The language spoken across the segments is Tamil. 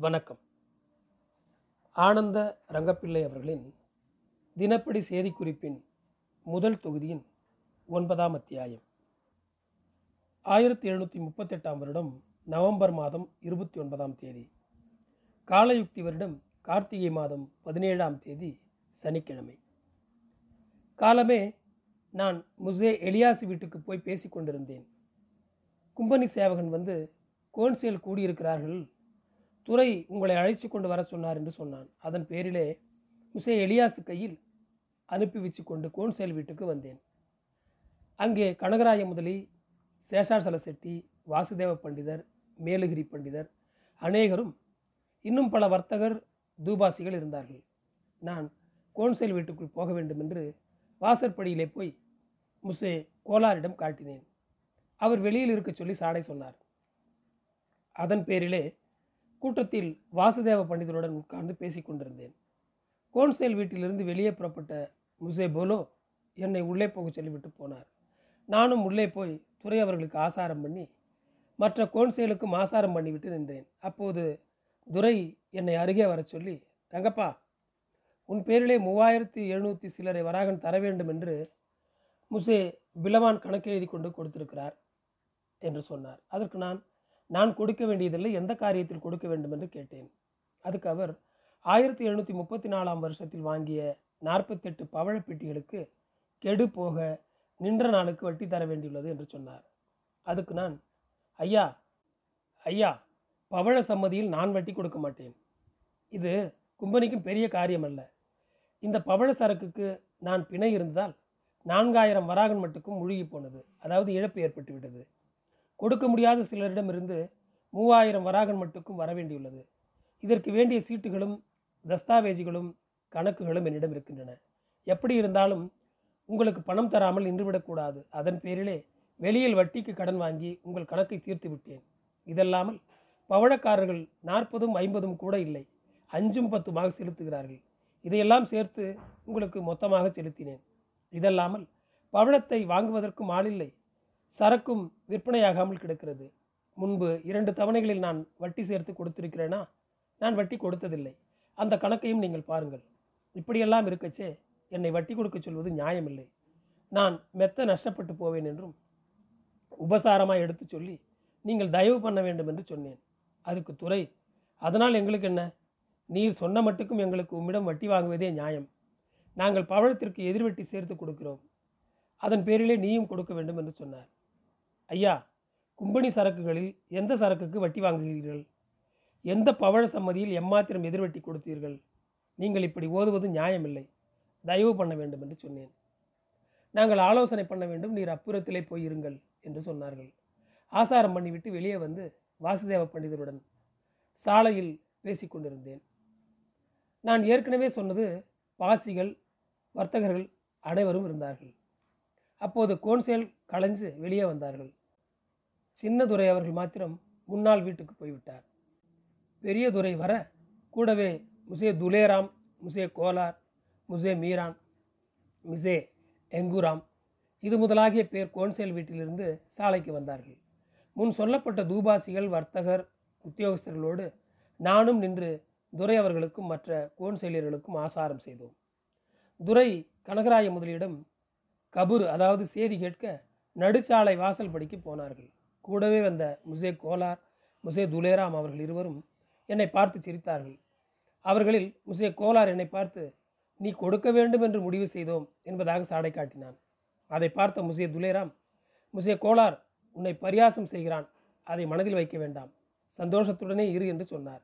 வணக்கம். ஆனந்த ரங்கப்பிள்ளை அவர்களின் தினப்படி செய்திக்குறிப்பின் முதல் தொகுதியின் ஒன்பதாம் அத்தியாயம். ஆயிரத்தி எழுநூற்றி முப்பத்தெட்டாம் வருடம் நவம்பர் மாதம் இருபத்தி ஒன்பதாம் தேதி. காலயுக்தி வருடம் கார்த்திகை மாதம் பதினேழாம் தேதி சனிக்கிழமை. காலமே நான் முசே எலியாசு வீட்டுக்கு போய் பேசிக் கொண்டிருந்தேன் கும்பனி சேவகன் வந்து கோன்சேல் கூடியிருக்கிறார்கள் துறை உங்களை அழைத்து கொண்டு வர சொன்னார் என்று சொன்னான். அதன் பேரிலே முசே எலியாசு கையில் அனுப்பி வச்சு கொண்டு கோன்சேல் வீட்டுக்கு வந்தேன். அங்கே கனகராய முதலி சேஷாசல செட்டி வாசுதேவ பண்டிதர் மேலுகிரி பண்டிதர் அநேகரும் இன்னும் பல வர்த்தகர் தூபாசிகள் இருந்தார்கள். நான் கோன்சேல் வீட்டுக்குள் போக வேண்டும் என்று வாசற்படியிலே போய் முசே கோலாரிடம் காட்டினேன். அவர் வெளியில் இருக்க சொல்லி சாடை சொன்னார். அதன் பேரிலே கூட்டத்தில் வாசுதேவ பண்டிதருடன் உட்கார்ந்து பேசி கொண்டிருந்தேன். கோன்சேல் வீட்டிலிருந்து வெளியே புறப்பட்ட முசே போலோ என்னை உள்ளே போக சொல்லிவிட்டு போனார். நானும் உள்ளே போய் துறை அவர்களுக்கு ஆசாரம் பண்ணி மற்ற கோன்சேலுக்கும் ஆசாரம் பண்ணிவிட்டு நின்றேன். அப்போது துரை என்னை அருகே வரச் சொல்லி ரங்கப்பா உன் பேரிலே மூவாயிரத்தி எழுநூற்றி சிலரை வராகன் தர வேண்டும் என்று முசே பிலவான் கணக்கு எழுதி கொண்டு கொடுத்திருக்கிறார் என்று சொன்னார். அதற்கு நான் நான் கொடுக்க வேண்டியதில்லை எந்த காரியத்தில் கொடுக்க வேண்டும் என்று கேட்டேன். அதுக்கு அவர் ஆயிரத்தி எழுநூற்றி முப்பத்தி நாலாம் வருஷத்தில் வாங்கிய நாற்பத்தெட்டு பவழப்பெட்டிகளுக்கு கெடு போக நின்ற நாளுக்கு வட்டி தர வேண்டியுள்ளது என்று சொன்னார். அதுக்கு நான் ஐயா ஐயா பவழ சம்மதியில் நான் வட்டி கொடுக்க மாட்டேன். இது கும்பனிக்கும் பெரிய காரியம் அல்ல இந்த பவழ சரக்குக்கு நான் பிணை இருந்ததால் நான்காயிரம் வராகன் மட்டுக்கும் முழுகி போனது. அதாவது இழப்பு ஏற்பட்டு விட்டது கொடுக்க முடியாத சிலரிடமிருந்து மூவாயிரம் வராகன் மட்டுக்கும் வர வேண்டியுள்ளது இதற்கு வேண்டிய சீட்டுகளும் தஸ்தாவேஜுகளும் கணக்குகளும் என்னிடம் இருக்கின்றன. எப்படி இருந்தாலும் உங்களுக்கு பணம் தராமல் நின்றுவிடக்கூடாது அதன் பேரிலே வெளியில் வட்டிக்கு கடன் வாங்கி உங்கள் கணக்கை தீர்த்து விட்டேன். இதல்லாமல் பவழக்காரர்கள் நாற்பதும் ஐம்பதும் கூட இல்லை. அஞ்சும் பத்துமாக செலுத்துகிறார்கள். இதையெல்லாம் சேர்த்து உங்களுக்கு மொத்தமாக செலுத்தினேன். இதல்லாமல் பவழத்தை வாங்குவதற்கும் ஆளில்லை சரக்கும் விற்பனையாகாமல் கிடக்கிறது. முன்பு இரண்டு தவணைகளில் நான் வட்டி சேர்த்து கொடுத்திருக்கிறேனா? நான் வட்டி கொடுத்ததில்லை. அந்த கணக்கையும் நீங்கள் பாருங்கள். இப்படியெல்லாம் இருக்கச்சே என்னை வட்டி கொடுக்க சொல்வது நியாயமில்லை. நான் மெத்த நஷ்டப்பட்டு போவேன் என்றும் உபசாரமாக எடுத்து சொல்லி நீங்கள் தயவு பண்ண வேண்டும் என்று சொன்னேன். அதுக்கு துறை அதனால் எங்களுக்கு என்ன? நீர் சொன்ன மட்டுக்கும் எங்களுக்கு உம்மிடம் வட்டி வாங்குவதே நியாயம். நாங்கள் பவழத்திற்கு எதிர்வட்டி சேர்த்து கொடுக்கிறோம். அதன் பேரிலே நீயும் கொடுக்க வேண்டும் என்று சொன்னார். ஐயா கும்பனி சரக்குகளில் எந்த சரக்குக்கு வட்டி வாங்குகிறீர்கள்? எந்த பவழ சம்மதியில் எம்மாத்திரம் எதிர்வட்டி கொடுத்தீர்கள்? நீங்கள் இப்படி ஓதுவது நியாயமில்லை. தயவு பண்ண வேண்டும் என்று சொன்னேன். நாங்கள் ஆலோசனை பண்ண வேண்டும் நீர் அப்புறத்திலே போயிருங்கள் என்று சொன்னார்கள். ஆசாரம் பண்ணிவிட்டு வெளியே வந்து வாசுதேவ பண்டிதருடன் சாலையில் பேசிக்கொண்டிருந்தேன் நான் ஏற்கனவே சொன்னது வாசிகள் வர்த்தகர்கள் அனைவரும் இருந்தார்கள். அப்போது கோன்சேல் களைஞ்சு வெளியே வந்தார்கள். சின்னதுரை அவர்கள் மாத்திரம் முன்னாள் வீட்டுக்கு போய்விட்டார். பெரியதுரை வர கூடவே முசே துலேராம் முசே கோலார் முசே மீரான் மிசே எங்குராம் இது முதலாகிய பேர் கோன்சேல் வீட்டிலிருந்து சாலைக்கு வந்தார்கள். முன் சொல்லப்பட்ட தூபாசிகள் வர்த்தகர் உத்தியோகஸ்தர்களோடு நானும் நின்று துரை அவர்களுக்கும் மற்ற கோன்சேலியர்களுக்கும் ஆசாரம் செய்தோம். துரை கனகராய முதலியிடம் கபூர் அதாவது செய்தி கேட்க நடுச்சாலை வாசல் படிக்கு போனார்கள். கூடவே வந்த முசே கோலார் முசே துலேராம் அவர்கள் இருவரும் என்னை பார்த்து சிரித்தார்கள். அவர்களில் முசே கோலார் என்னை பார்த்து நீ கொடுக்க வேண்டும் என்று முடிவு செய்தோம் என்பதாக சாடை காட்டினான். அதை பார்த்த முசே துலேராம் முசே கோலார் உன்னை பரியாசம் செய்கிறான். அதை மனதில் வைக்க வேண்டாம். சந்தோஷத்துடனே இரு என்று சொன்னார்.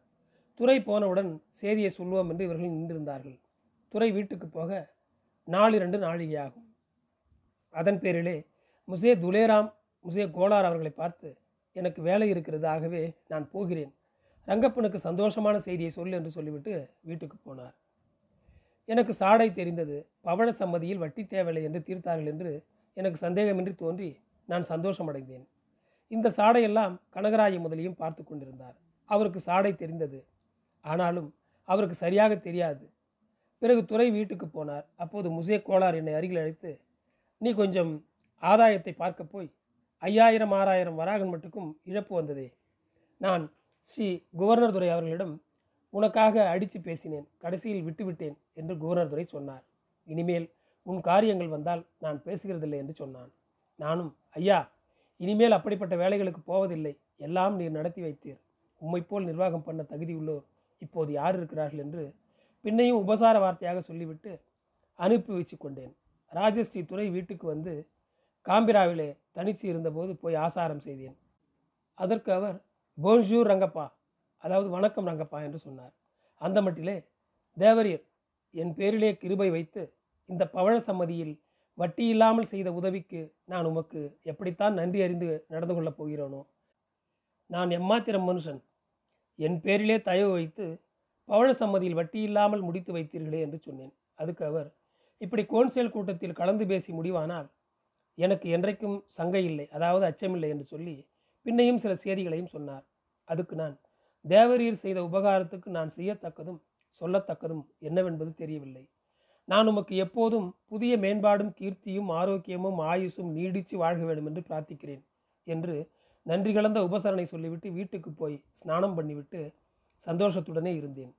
துறை போனவுடன் செய்தியை சொல்வோம் என்று இவர்கள் நின்றிருந்தார்கள். துறை வீட்டுக்கு போக நாலிரண்டு நாழிகையாகும். அதன் பேரிலே முசே துலேராம் முசே கோலார் அவர்களை பார்த்து எனக்கு வேலை இருக்கிறது ஆகவே நான் போகிறேன். ரங்கப்பனுக்கு சந்தோஷமான செய்தியை சொல் என்று சொல்லிவிட்டு வீட்டுக்கு போனார். எனக்கு சாடை தெரிந்தது. பவழ சம்மதியில் வட்டி தேவையில்லை என்று தீர்த்தார்கள் என்று எனக்கு சந்தேகமின்றி தோன்றி நான் சந்தோஷமடைந்தேன். இந்த சாடையெல்லாம் கனகராய முதலியும் பார்த்து கொண்டிருந்தார். அவருக்கு சாடை தெரிந்தது. ஆனாலும் அவருக்கு சரியாக தெரியாது. பிறகு துறை வீட்டுக்கு போனார். அப்போது முசே கோளார் என்னை அருகில் அழைத்து நீ கொஞ்சம் ஆதாயத்தை பார்க்க போய் ஐயாயிரம் ஆறாயிரம் வராகன் மட்டுக்கும் இழப்பு வந்ததே. நான் ஸ்ரீ குவர்னர் துரை அவர்களிடம் உனக்காக அடித்து பேசினேன் கடைசியில் விட்டுவிட்டேன் என்று குவர்னர் துரை சொன்னார். இனிமேல் உன் காரியங்கள் வந்தால் நான் பேசுகிறதில்லை என்று சொன்னான். நானும் ஐயா இனிமேல் அப்படிப்பட்ட வேலைகளுக்கு போவதில்லை. எல்லாம் நீர் நடத்தி வைத்தீர். உம்மைப்போல் நிர்வாகம் பண்ண தகுதியுள்ளோர் இப்போது யார் இருக்கிறார்கள்? என்று பின்னையும் உபசார வார்த்தையாக சொல்லிவிட்டு அனுப்பி வச்சு கொண்டேன். ராஜஸ்ரீ துறை வீட்டுக்கு வந்து காம்பிராவிலே தனித்து இருந்தபோது போய் ஆசாரம் செய்தேன். அதற்கு அவர் போன்ஜூர் ரங்கப்பா. அதாவது வணக்கம் ரங்கப்பா என்று சொன்னார். அந்த மட்டிலே தேவரியர் என் பேரிலே கிருபை வைத்து இந்த பவழ சம்மதியில் வட்டி இல்லாமல் செய்த உதவிக்கு நான் உமக்கு எப்படித்தான் நன்றி அறிந்து நடந்து கொள்ளப் போகிறேனோ? நான் எம்மாத்திரம் மனுஷன். என் பேரிலே தயவு வைத்து பவழ சம்மதியில் வட்டி இல்லாமல் முடித்து வைத்தீர்களே என்று சொன்னேன். அதுக்கு அவர் இப்படி கோன்சேல் கூட்டத்தில் கலந்து பேசி முடிவானால் எனக்கு என்றைக்கும் சங்கை இல்லை அதாவது அச்சமில்லை என்று சொல்லி பின்னையும் சில செய்திகளையும் சொன்னார். அதுக்கு நான் தேவரீர் செய்த உபகாரத்துக்கு நான் செய்யத்தக்கதும் சொல்லத்தக்கதும் என்னவென்பது தெரியவில்லை. நான் உமக்கு எப்போதும் புதிய மேம்பாடும் கீர்த்தியும் ஆரோக்கியமும் ஆயுசும் நீடித்து வாழ்க வேண்டும் என்று பிரார்த்திக்கிறேன் என்று நன்றி கலந்த உபசரணை சொல்லிவிட்டு வீட்டுக்கு போய் ஸ்நானம் பண்ணிவிட்டு சந்தோஷத்துடனே இருந்தேன்.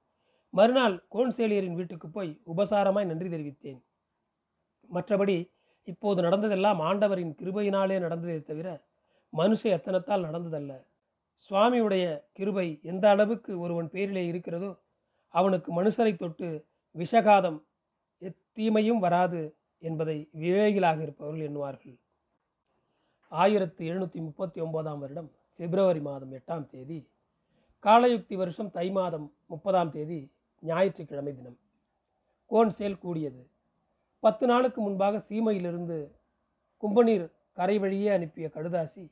மறுநாள் கோன்சேலியரின் வீட்டுக்கு போய் உபசாரமாய் நன்றி தெரிவித்தேன். மற்றபடி இப்போது நடந்ததெல்லாம் ஆண்டவரின் கிருபையினாலே நடந்ததே தவிர மனுஷ எத்தனத்தால் நடந்ததல்ல. சுவாமியுடைய கிருபை எந்த அளவுக்கு ஒருவன் பேரிலே இருக்கிறதோ அவனுக்கு மனுஷரை தொட்டு விஷகாதம் எத்தீமையும் வராது என்பதை விவேகிகளாக இருப்பவர்கள் எண்ணுவார்கள். ஆயிரத்து எழுநூற்றி முப்பத்தி ஒன்பதாம் வருடம் பிப்ரவரி மாதம் எட்டாம் தேதி காலயுக்தி வருஷம் தை மாதம் முப்பதாம் தேதி ஞாயிற்றுக்கிழமை தினம். கோன்சேல் கூடியது. பத்து நாளுக்கு முன்பாக சீமையிலிருந்து கும்பநீர் கரை வழியே அனுப்பிய கடுதாசி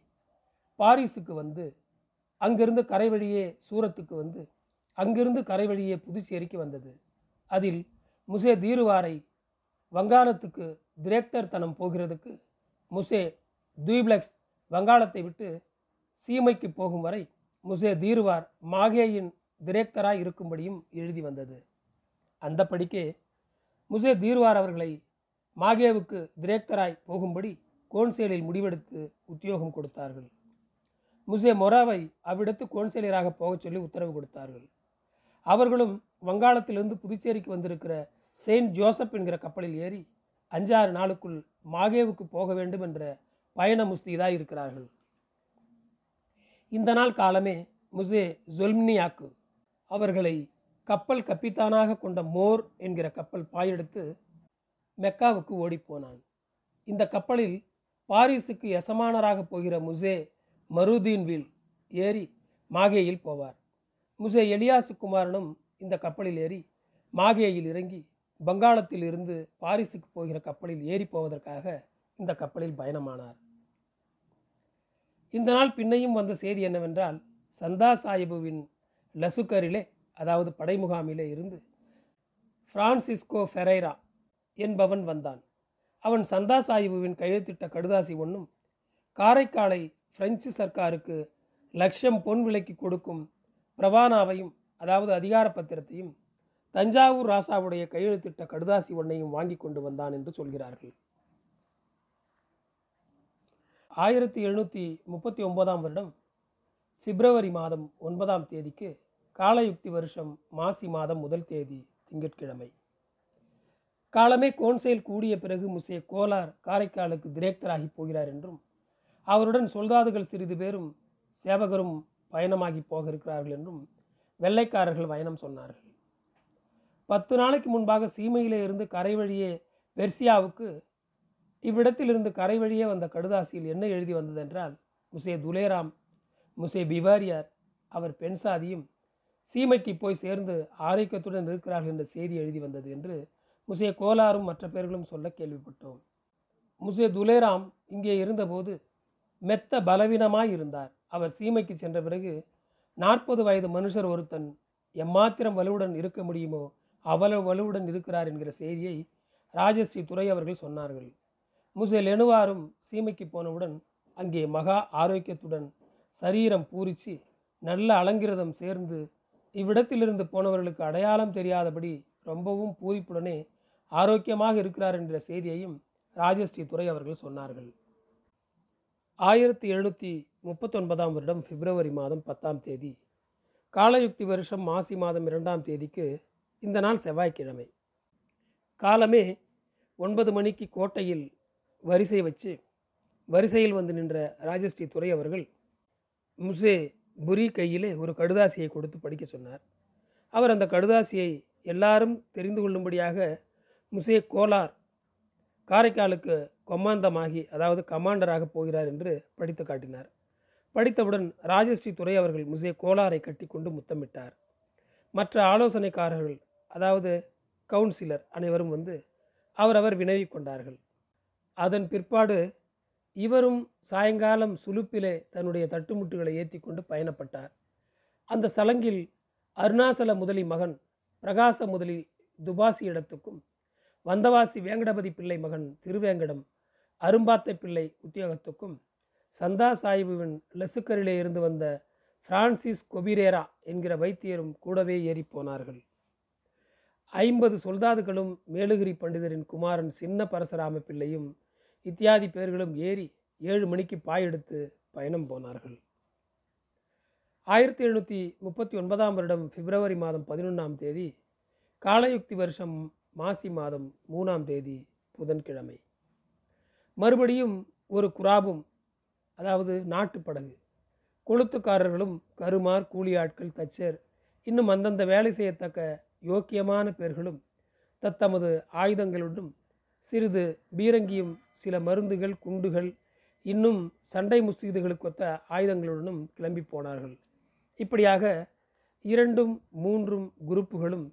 பாரிஸுக்கு வந்து அங்கிருந்து கரை வழியே சூரத்துக்கு வந்து அங்கிருந்து கரை வழியே புதுச்சேரிக்கு வந்தது. அதில் முசே தீருவாரை வங்காளத்துக்கு திரேக்டர் தனம் போகிறதுக்கு முசே தூப்ளெக்ஸ் வங்காளத்தை விட்டு சீமைக்கு போகும் வரை முசே தீருவார் மாகேயின் டிரெக்டராய் இருக்கும்படியும் எழுதி வந்தது. அந்த படிக்கே முசே தீர்வார் அவர்களை மாகேவுக்கு திரேக்தராய் போகும்படி கோன்சேலில் முடிவெடுத்து உத்தியோகம் கொடுத்தார்கள். முசே மொராவை அவ்விடத்து கோன்சேலியராக போகச் சொல்லி உத்தரவு கொடுத்தார்கள். அவர்களும் வங்காளத்திலிருந்து புதுச்சேரிக்கு வந்திருக்கிற செயின்ட் ஜோசப் என்கிற கப்பலில் ஏறி அஞ்சாறு நாளுக்குள் மாகேவுக்கு போக வேண்டும் என்ற பயண முஸ்திதாய் இருக்கிறார்கள். இந்த நாள் காலமே முசே ஜொல்மினியாக்கு அவர்களை கப்பல் கப்பித்தானாக கொண்ட மோர் என்கிற கப்பல் பாயெடுத்து மெக்காவுக்கு ஓடிப்போனான். இந்த கப்பலில் பாரிஸுக்கு எசமானராக போகிற முசே மருதீன் வீல் ஏறி மாகேயில் போவார். முசே எலியாசு குமாரனும் இந்த கப்பலில் ஏறி மாகேயில் இறங்கி பங்காளத்தில் இருந்து பாரிஸுக்கு போகிற கப்பலில் ஏறி போவதற்காக இந்த கப்பலில் பயணமானார். இந்த நாள் பின்னையும் வந்த செய்தி என்னவென்றால் சந்தா சாஹிபுவின் லசுக்கரிலே அதாவது படைமுகாமிலே இருந்து பிரான்சிஸ்கோ ஃபெரைரா என்பவன் வந்தான். அவன் சந்தா சாஹிபுவின் கையெழுத்திட்ட கடுதாசி ஒன்றும் காரைக்காலை பிரெஞ்சு சர்க்காருக்கு லட்சம் பொன் விலைக்கு கொடுக்கும் பிரவானாவையும் அதாவது அதிகார பத்திரத்தையும் தஞ்சாவூர் ராசாவுடைய கையெழுத்திட்ட கடுதாசி ஒன்றையும் வாங்கி கொண்டு வந்தான் என்று சொல்கிறார்கள். ஆயிரத்தி எழுநூற்றி முப்பத்தி ஒன்பதாம் வருடம் பிப்ரவரி மாதம் ஒன்பதாம் தேதிக்கு காலயுக்தி வருஷம் மாசி மாதம் முதல் தேதி திங்கட்கிழமை. காலமே கோன்சேல் கூடிய பிறகு முசே கோலார் காரைக்காலுக்கு திரேக்தராகி போகிறார் என்றும் அவருடன் சொல்தாதுகள் சிறிது பேரும் சேவகரும் பயணமாகி போக இருக்கிறார்கள் என்றும் வெள்ளைக்காரர்கள் பயணம் சொன்னார்கள். பத்து நாளைக்கு முன்பாக சீமையிலே இருந்து கரை வழியே பெர்சியாவுக்கு இவ்விடத்திலிருந்து கரை வழியே வந்த கடுதாசியில் என்ன எழுதி வந்ததென்றால் முசே துலேராம் முசே பிவாரியார் அவர் பெண் சாதியும் சீமைக்கு போய் சேர்ந்து ஆரோக்கியத்துடன் இருக்கிறார்கள் என்ற செய்தி எழுதி வந்தது என்று முசே கோலாரும் மற்ற பேர்களும் சொல்ல கேள்விப்பட்டோம். முசே துலேராம் இங்கே இருந்தபோது மெத்த பலவீனமாய் இருந்தார். அவர் சீமைக்கு சென்ற பிறகு நாற்பது வயது மனுஷர் ஒருத்தன் எம்மாத்திரம் வலுவுடன் இருக்க முடியுமோ அவ்வளவு வலுவுடன் இருக்கிறார் என்கிற செய்தியை ராஜஸ்ரீ துறை அவர்கள் சொன்னார்கள். முசே லெனுவாரும் சீமைக்கு போனவுடன் அங்கே மகா ஆரோக்கியத்துடன் சரீரம் பூரிச்சு நல்ல அலங்கிரதம் சேர்ந்து இவ்விடத்திலிருந்து போனவர்களுக்கு அடையாளம் தெரியாதபடி ரொம்பவும் பூரிப்புடனே ஆரோக்கியமாக இருக்கிறார் என்ற செய்தியையும் ராஜஸ்ரீ துறை அவர்கள் சொன்னார்கள். ஆயிரத்தி எழுநூற்றி முப்பத்தொன்பதாம் வருடம் பிப்ரவரி மாதம் பத்தாம் தேதி. காலயுக்தி வருஷம் மாசி மாதம் இரண்டாம் தேதிக்கு இந்த நாள் செவ்வாய்க்கிழமை. காலமே ஒன்பது மணிக்கு கோட்டையில் வரிசை வச்சு வரிசையில் வந்து நின்ற ராஜஸ்ரீ துறை அவர்கள் முசே புரி கையிலே ஒரு கடுதாசியை கொடுத்து படிக்க சொன்னார். அவர் அந்த கடுதாசியை எல்லாரும் தெரிந்து கொள்ளும்படியாக முசே கோலார் காரைக்காலுக்கு கொமாந்தமாகி அதாவது கமாண்டராக போகிறார் என்று படித்து காட்டினார். படித்தவுடன் ராஜஸ்ரீ துறை அவர்கள் முசே கோலாரை கட்டிக்கொண்டு முத்தமிட்டார். மற்ற ஆலோசனைக்காரர்கள் அதாவது கவுன்சிலர் அனைவரும் வந்து அவரவர் வினவி கொண்டார்கள். அதன் பிற்பாடு இவரும் சாயங்காலம் சுலுப்பிலே தன்னுடைய தட்டுமுட்டுகளை ஏற்றி கொண்டு பயணப்பட்டார். அந்த சலங்கில் அருணாசல முதலி மகன் பிரகாச முதலி துபாசி இடத்துக்கும் வந்தவாசி வேங்கடபதி பிள்ளை மகன் திருவேங்கடம் அரும்பாத்தை பிள்ளை உத்தியோகத்துக்கும் சந்தா சாஹிபுவின் லெசுக்கரிலே இருந்து வந்த பிரான்சிஸ் கொபிரேரா என்கிற வைத்தியரும் கூடவே ஏறி போனார்கள். ஐம்பது சொல்தாதுகளும் மேலுகிரி பண்டிதரின் குமாரன் சின்ன பரசுராம பிள்ளையும் இத்தியாதி பேர்களும் ஏறி ஏழு மணிக்கு பாய் எடுத்து பயணம் போனார்கள். ஆயிரத்தி எழுநூற்றி முப்பத்தி ஒன்பதாம் வருடம் பிப்ரவரி மாதம் பதினொன்றாம் தேதி காலயுக்தி வருஷம் மாசி மாதம் மூணாம் தேதி புதன்கிழமை. மறுபடியும் ஒரு குராபும் அதாவது நாட்டுப்படகு கொளுத்துக்காரர்களும் கருமார் கூலி ஆட்கள் தச்சர் இன்னும் அந்தந்த வேலை செய்யத்தக்க யோக்கியமான பேர்களும் தத்தமது ஆயுதங்களுடன் சிறிது பீரங்கியும் சில மருந்துகள் குண்டுகள் இன்னும் சண்டை முஸ்தீதுகளுக்கொத்த ஆயுதங்களுடனும் கிளம்பி போனார்கள். இப்படியாக இரண்டும் மூன்றும் குரூப்புகளும்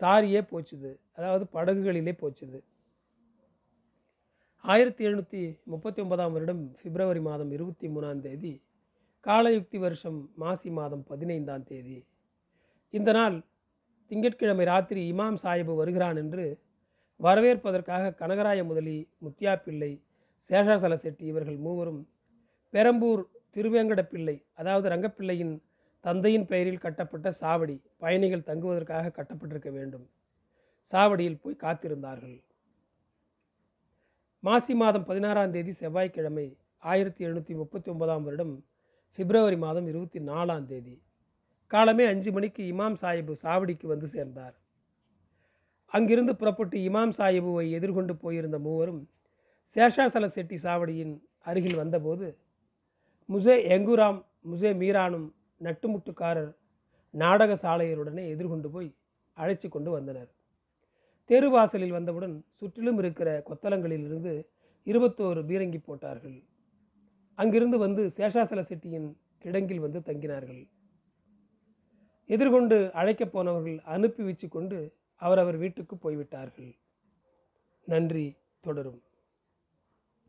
சாரியே போச்சுது. அதாவது படகுகளிலே போச்சுது. ஆயிரத்தி எழுநூற்றி முப்பத்தி ஒன்பதாம் வருடம் பிப்ரவரி மாதம் இருபத்தி மூணாம் தேதி காலயுக்தி வருஷம் மாசி மாதம் பதினைந்தாம் தேதி. இந்த நாள் திங்கட்கிழமை ராத்திரி இமாம் சாஹிபு வருகிறான் என்று வரவேற்பதற்காக கனகராய முதலி முத்தியா பிள்ளை சேஷாசல செட்டி இவர்கள் மூவரும் பெரம்பூர் திருவேங்கட பிள்ளை அதாவது ரங்கப்பிள்ளையின் தந்தையின் பெயரில் கட்டப்பட்ட சாவடி பயணிகள் தங்குவதற்காக கட்டப்பட்டிருக்க வேண்டும். சாவடியில் போய் காத்திருந்தார்கள். மாசி மாதம் பதினாறாம் தேதி செவ்வாய்க்கிழமை ஆயிரத்தி எழுநூற்றி முப்பத்தி ஒன்பதாம் வருடம் பிப்ரவரி மாதம் இருபத்தி நாலாம் தேதி. காலமே அஞ்சு மணிக்கு இமாம் சாஹிபு சாவடிக்கு வந்து சேர்ந்தார். அங்கிருந்து புறப்பட்டு இமாம் சாஹிபுவை எதிர்கொண்டு போயிருந்த மூவரும் சேஷாசல செட்டி சாவடியின் அருகில் வந்தபோது முசே எங்குராம் முசே மீரானும் நட்டுமுட்டுக்காரர் நாடக சாலையருடனே எதிர்கொண்டு போய் அழைச்சி கொண்டு வந்தனர். தெருவாசலில் வந்தவுடன் சுற்றிலும் இருக்கிற கொத்தலங்களிலிருந்து இருபத்தோரு பீரங்கி போட்டார்கள். அங்கிருந்து வந்து சேஷாசல செட்டியின் கிடங்கில் வந்து தங்கினார்கள். எதிர்கொண்டு அழைக்கப் போனவர்கள் அனுப்பி வச்சு கொண்டு அவரவர் வீட்டுக்கு போய்விட்டார்கள். நன்றி தொடரும்.